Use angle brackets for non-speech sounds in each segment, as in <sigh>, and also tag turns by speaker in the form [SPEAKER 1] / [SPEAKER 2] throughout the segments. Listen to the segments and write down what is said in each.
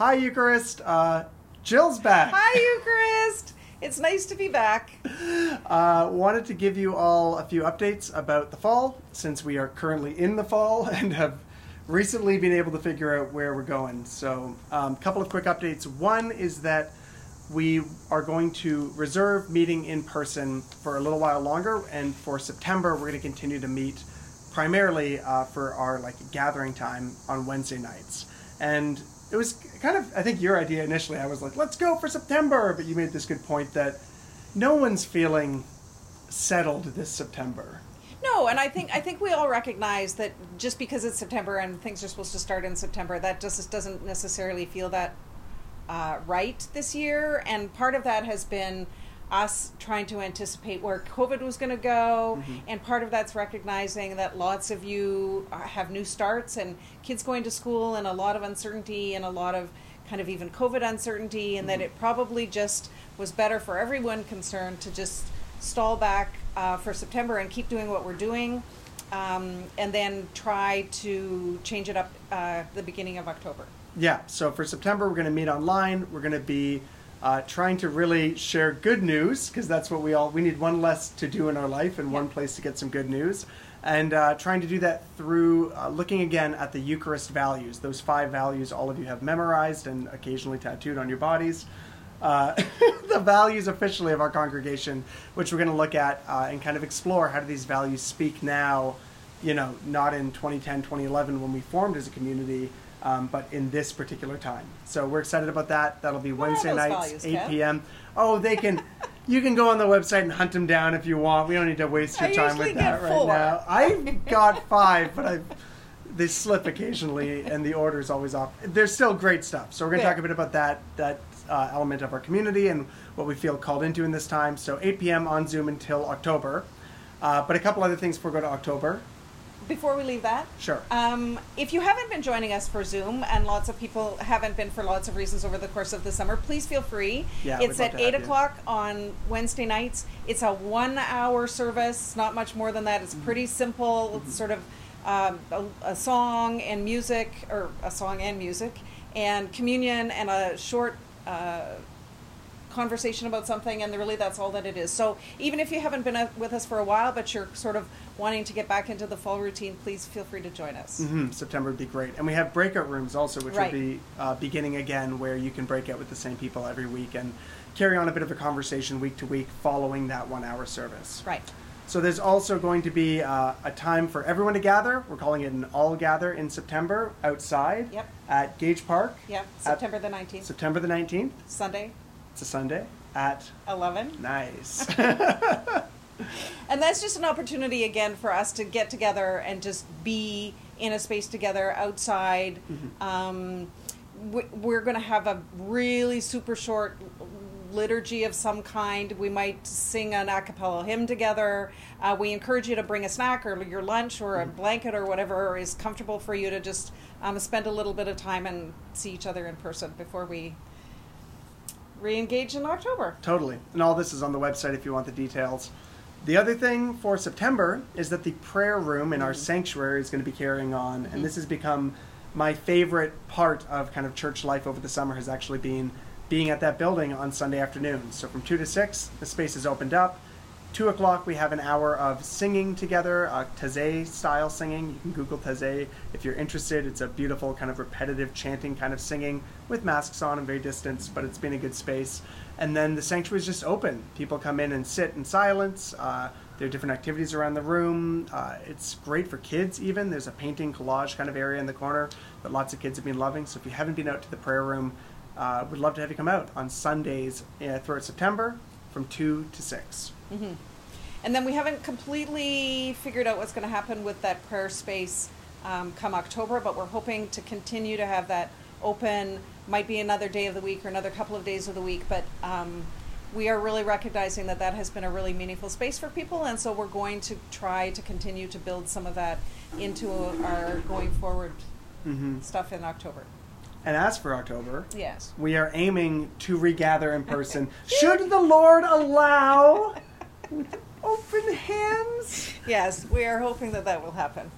[SPEAKER 1] Hi, Eucharist. Uh, Jill's back.
[SPEAKER 2] Hi, Eucharist. It's nice to be back.
[SPEAKER 1] Uh, wanted to give you all a few updates about the fall, since we are currently in the fall <laughs> and have recently been able to figure out where we're going. So, a um, couple of quick updates. One is that we are going to reserve meeting in person for a little while longer, and for September, we're going to continue to meet primarily uh, for our like gathering time on Wednesday nights. And it was kind of, I think, your idea initially. I was like, let's go for September, but you made this good point that no one's feeling settled this September.
[SPEAKER 2] No, and I think I think we all recognize that just because it's September and things are supposed to start in September, that just doesn't necessarily feel that uh, right this year. And part of that has been us trying to anticipate where COVID was going to go, mm-hmm. and part of that's recognizing that lots of you uh, have new starts and kids going to school, and a lot of uncertainty, and a lot of kind of even COVID uncertainty, and mm-hmm. that it probably just was better for everyone concerned to just stall back uh, for September and keep doing what we're doing. Um, and then try to change it up uh, the beginning of October.
[SPEAKER 1] Yeah, so for September, we're going to meet online. We're going to be uh, trying to really share good news because that's what we all we need one less to do in our life and one place to get some good news and uh, trying to do that through uh, looking again at the eucharist values those five values all of you have memorized and occasionally tattooed on your bodies uh, <laughs> the values officially of our congregation which we're going to look at uh, and kind of explore how do these values speak now you know not in 2010 2011 when we formed as a community um, but in this particular time. So we're excited about that. That'll be
[SPEAKER 2] what
[SPEAKER 1] Wednesday nights,
[SPEAKER 2] values,
[SPEAKER 1] 8
[SPEAKER 2] Kev?
[SPEAKER 1] p.m. Oh, they can. you can go on the website and hunt them down if you want. We don't need to waste your
[SPEAKER 2] I
[SPEAKER 1] time with that right
[SPEAKER 2] four.
[SPEAKER 1] now. I've got five, but I've they slip occasionally, and the order is always off. There's still great stuff. So we're going to talk a bit about that that uh, element of our community and what we feel called into in this time. So 8 p.m. on Zoom until October. Uh, but a couple other things before we go to October.
[SPEAKER 2] Before we leave that,
[SPEAKER 1] Sure.
[SPEAKER 2] Um, if you haven't been joining us for Zoom, and lots of people haven't been for lots of reasons over the course of the summer, please feel free.
[SPEAKER 1] Yeah,
[SPEAKER 2] it's at eight
[SPEAKER 1] you.
[SPEAKER 2] o'clock on Wednesday nights. It's a one-hour service, not much more than that.
[SPEAKER 1] Mm-hmm.
[SPEAKER 2] It's pretty simple. It's sort of um, a, a song and music, or a song and music, and communion, and a short. Uh, conversation about something and really that's all that it is so even if you haven't been uh, with us for a while but you're sort of wanting to get back into the fall routine please feel free to join us
[SPEAKER 1] hmm September would be great. And we have breakout rooms also, which
[SPEAKER 2] Right.
[SPEAKER 1] will be uh, beginning again, where you can break out with the same people every week and carry on a bit of a conversation week to week following that one hour service.
[SPEAKER 2] right
[SPEAKER 1] So there's also going to be uh, a time for everyone to gather. We're calling it an all gather in September outside
[SPEAKER 2] Yep.
[SPEAKER 1] at Gage Park.
[SPEAKER 2] Yeah,
[SPEAKER 1] at
[SPEAKER 2] September the 19th,
[SPEAKER 1] September the 19th.
[SPEAKER 2] Sunday,
[SPEAKER 1] It's a Sunday at
[SPEAKER 2] 11.
[SPEAKER 1] nice. <laughs> <laughs>
[SPEAKER 2] And that's just an opportunity again for us to get together and just be in a space together outside. Um, we- we're going to have a really super short liturgy of some kind. We might sing an a cappella hymn together. Uh, we encourage you to bring a snack or your lunch or a blanket or whatever is comfortable for you to just um, spend a little bit of time and see each other in person before we re-engage in October.
[SPEAKER 1] Totally. And all this is on the website if you want the details. The other thing for September is that the prayer room in our mm-hmm. sanctuary is going to be carrying on. And mm-hmm. this has become my favorite part of kind of church life over the summer has actually been being at that building on Sunday afternoons. So from 2 to 6, the space is opened up. 2 o'clock, we have an hour of singing together, uh, Taizé style singing. You can Google Taizé if you're interested. It's a beautiful, kind of repetitive chanting kind of singing with masks on and very distant, but it's been a good space. And then the sanctuary is just open. People come in and sit in silence. Uh, there are different activities around the room. Uh, it's great for kids, even. There's a painting collage kind of area in the corner that lots of kids have been loving. So if you haven't been out to the prayer room, uh, we'd love to have you come out on Sundays uh, throughout September from 2 to 6.
[SPEAKER 2] And then we haven't completely figured out what's going to happen with that prayer space um, come October, but we're hoping to continue to have that open. Might be another day of the week or another couple of days of the week, but um, we are really recognizing that that has been a really meaningful space for people, and so we're going to try to continue to build some of that into our going forward
[SPEAKER 1] Mm-hmm.
[SPEAKER 2] stuff in October.
[SPEAKER 1] And as for October,
[SPEAKER 2] Yes.
[SPEAKER 1] we are aiming to regather in person. <laughs> Should the Lord allow, with open hands.
[SPEAKER 2] Yes, we are hoping that that will happen.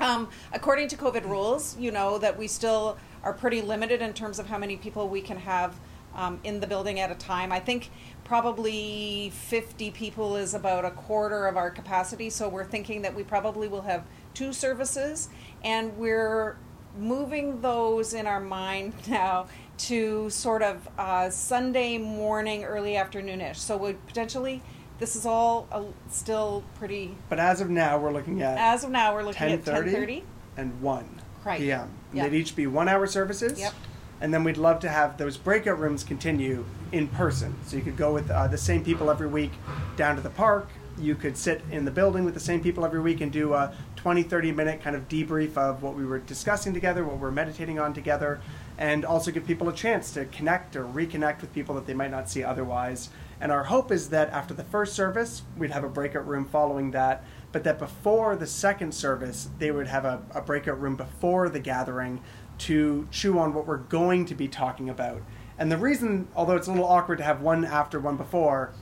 [SPEAKER 2] Um, according to COVID rules, you know that we still are pretty limited in terms of how many people we can have um, in the building at a time. I think probably 50 people is about a quarter of our capacity, so we're thinking that we probably will have two services, and we're moving those in our mind <laughs> now to sort of uh, Sunday morning, early afternoonish. So we potentially this is all uh, still pretty.
[SPEAKER 1] But as of now, we're looking at
[SPEAKER 2] As of now, we're looking at
[SPEAKER 1] 10:30?
[SPEAKER 2] 10:30.
[SPEAKER 1] and 1
[SPEAKER 2] Right.
[SPEAKER 1] p.m. And
[SPEAKER 2] Yep.
[SPEAKER 1] They'd each be one hour services.
[SPEAKER 2] Yep.
[SPEAKER 1] And then we'd love to have those breakout rooms continue in person. So you could go with uh, the same people every week down to the park. You could sit in the building with the same people every week and do a 20, 30 minute kind of debrief of what we were discussing together, what we're meditating on together, and also give people a chance to connect or reconnect with people that they might not see otherwise. And our hope is that after the first service, we'd have a breakout room following that, but that before the second service, they would have a, a breakout room before the gathering to chew on what we're going to be talking about. And the reason, although it's a little awkward to have one after, one before,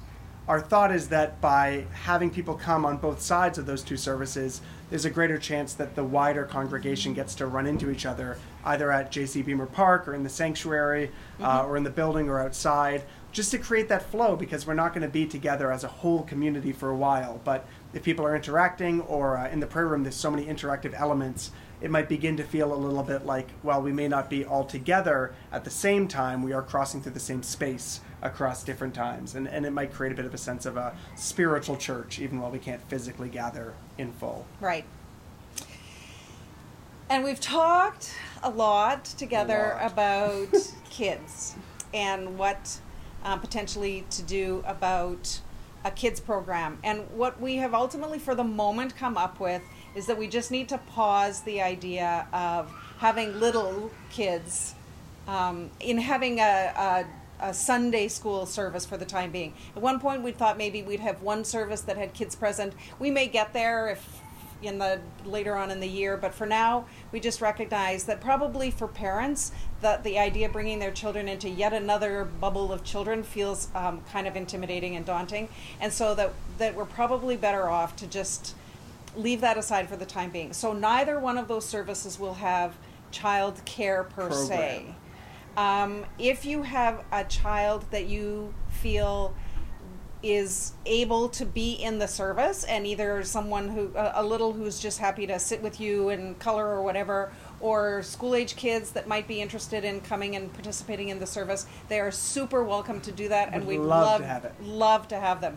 [SPEAKER 1] our thought is that by having people come on both sides of those two services, there's a greater chance that the wider congregation gets to run into each other, either at JC Beemer Park or in the sanctuary uh, or in the building or outside, just to create that flow because we're not going to be together as a whole community for a while. But if people are interacting or uh, in the prayer room, there's so many interactive elements, it might begin to feel a little bit like, well, we may not be all together at the same time, we are crossing through the same space across different times. And, and it might create a bit of a sense of a spiritual church, even while we can't physically gather in full.
[SPEAKER 2] Right. And we've talked a lot together
[SPEAKER 1] A lot.
[SPEAKER 2] about <laughs> kids and what um, potentially to do about a kids program. And what we have ultimately, for the moment, come up with is that we just need to pause the idea of having little kids um, in having a, a a Sunday school service for the time being. At one point, we thought maybe we'd have one service that had kids present. We may get there if in the later on in the year, but for now, we just recognize that probably for parents, that the idea of bringing their children into yet another bubble of children feels um, kind of intimidating and daunting, and so that that we're probably better off to just leave that aside for the time being. So neither one of those services will have child care per se. Um, if you have a child that you feel is able to be in the service and either someone who a, a little who's just happy to sit with you and color or whatever or school age kids that might be interested in coming and participating in the service they are super welcome to do that and we'd
[SPEAKER 1] love to have it.
[SPEAKER 2] love to have them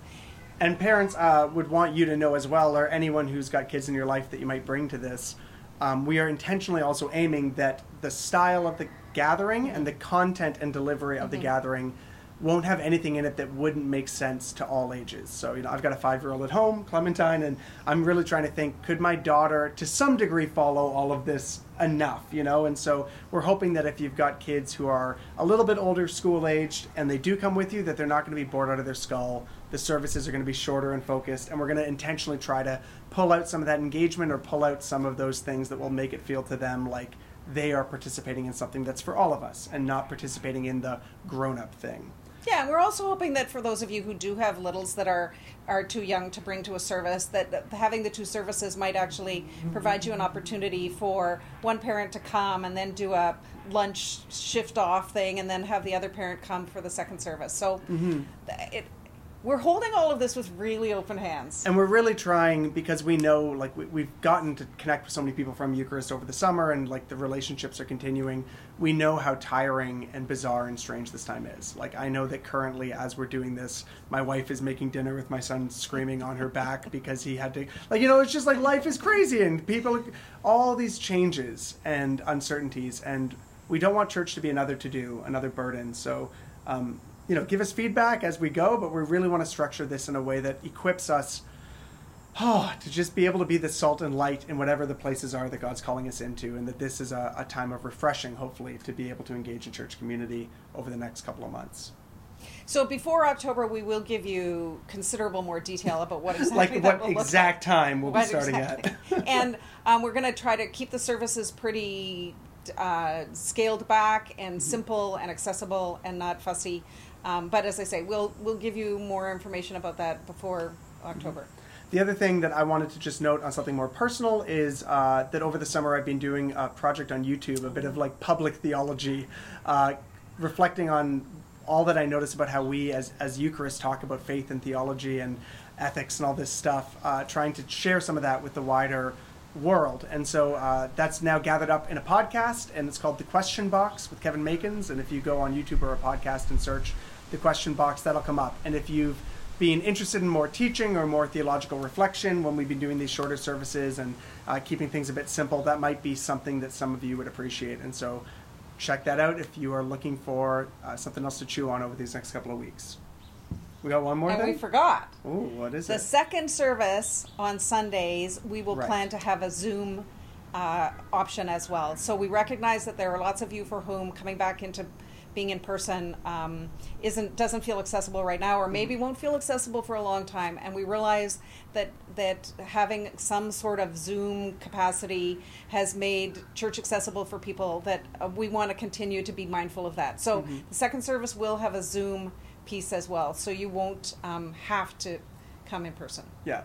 [SPEAKER 1] And parents uh, would want you to know as well, or anyone who's got kids in your life that you might bring to this. Um, we are intentionally also aiming that the style of the gathering and the content and delivery of the mm-hmm. gathering won't have anything in it that wouldn't make sense to all ages. So, you know, I've got a five year old at home, Clementine, and I'm really trying to think could my daughter, to some degree, follow all of this enough, you know? And so we're hoping that if you've got kids who are a little bit older, school aged, and they do come with you, that they're not going to be bored out of their skull. The services are going to be shorter and focused, and we're going to intentionally try to pull out some of that engagement or pull out some of those things that will make it feel to them like they are participating in something that's for all of us and not participating in the grown up thing.
[SPEAKER 2] Yeah, and we're also hoping that for those of you who do have littles that are are too young to bring to a service, that having the two services might actually provide you an opportunity for one parent to come and then do a lunch shift off thing, and then have the other parent come for the second service. So, mm-hmm. th- it we're holding all of this with really open hands.
[SPEAKER 1] And we're really trying because we know, like, we, we've gotten to connect with so many people from Eucharist over the summer, and like the relationships are continuing. We know how tiring and bizarre and strange this time is. Like, I know that currently, as we're doing this, my wife is making dinner with my son screaming on her back <laughs> because he had to, like, you know, it's just like life is crazy and people, all these changes and uncertainties, and we don't want church to be another to do, another burden. So, um, you know, give us feedback as we go, but we really want to structure this in a way that equips us oh, to just be able to be the salt and light in whatever the places are that God's calling us into, and that this is a, a time of refreshing, hopefully, to be able to engage in church community over the next couple of months.
[SPEAKER 2] So before October, we will give you considerable more detail about what <laughs> exactly
[SPEAKER 1] like
[SPEAKER 2] that
[SPEAKER 1] what exact time we'll be starting
[SPEAKER 2] exactly.
[SPEAKER 1] at.
[SPEAKER 2] and um, we're going to try to keep the services pretty uh, scaled back and
[SPEAKER 1] Mm-hmm.
[SPEAKER 2] simple and accessible and not fussy. Um, but as I say, we'll we'll give you more information about that before October.
[SPEAKER 1] The other thing that I wanted to just note on something more personal is uh, that over the summer I've been doing a project on YouTube, a bit of like public theology, uh, reflecting on all that I notice about how we as, as Eucharists talk about faith and theology and ethics and all this stuff, uh, trying to share some of that with the wider world. And so uh, that's now gathered up in a podcast, and it's called The Question Box with Kevin Makins. And if you go on YouTube or a podcast and search The Question Box, that'll come up. And if you've been interested in more teaching or more theological reflection when we've been doing these shorter services and uh, keeping things a bit simple, that might be something that some of you would appreciate. And so check that out if you are looking for uh, something else to chew on over these next couple of weeks. We got one more
[SPEAKER 2] and
[SPEAKER 1] thing?
[SPEAKER 2] we forgot.
[SPEAKER 1] Ooh, what is it?
[SPEAKER 2] The second service on Sundays, we will
[SPEAKER 1] Right.
[SPEAKER 2] plan to have a Zoom uh, option as well. So we recognize that there are lots of you for whom coming back into being in person um, isn't doesn't feel accessible right now, or maybe
[SPEAKER 1] Mm-hmm.
[SPEAKER 2] won't feel accessible for a long time. And we realize that that having some sort of Zoom capacity has made church accessible for people. That uh, we want to continue to be mindful of that. So
[SPEAKER 1] Mhm.
[SPEAKER 2] the second service will have a Zoom piece as well, so you won't um, have to come in person.
[SPEAKER 1] Yeah.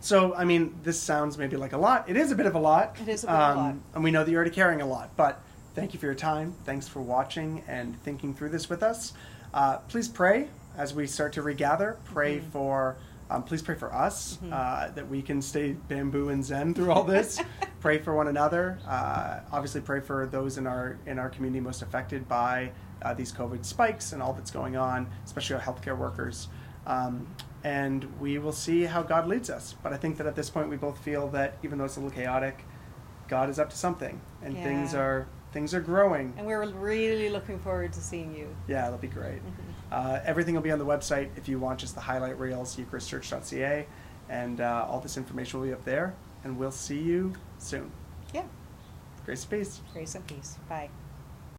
[SPEAKER 1] So, I mean, this sounds maybe like a lot. It is a bit of a lot.
[SPEAKER 2] It is a bit of a lot.
[SPEAKER 1] And we know that you're already carrying a lot. But thank you for your time. Thanks for watching and thinking through this with us. Uh, please pray as we start to regather. Pray
[SPEAKER 2] Mm-hmm.
[SPEAKER 1] for, um, please pray for us uh, that we can stay bamboo and zen through all this. <laughs> pray for one another. Uh, obviously, pray for those in our in our community most affected by uh, these COVID spikes and all that's going on, especially our healthcare workers. Um, and we will see how God leads us. But I think that at this point, we both feel that even though it's a little chaotic, God is up to something, and things are things are growing.
[SPEAKER 2] And we're really looking forward to seeing you.
[SPEAKER 1] Yeah, that'll be great.
[SPEAKER 2] Mm-hmm.
[SPEAKER 1] Uh, everything will be on the website if you want just the highlight reels, eucharistchurch.ca, and uh, all this information will be up there. And we'll see you soon.
[SPEAKER 2] Yeah.
[SPEAKER 1] Grace and peace.
[SPEAKER 2] Grace and peace. Bye.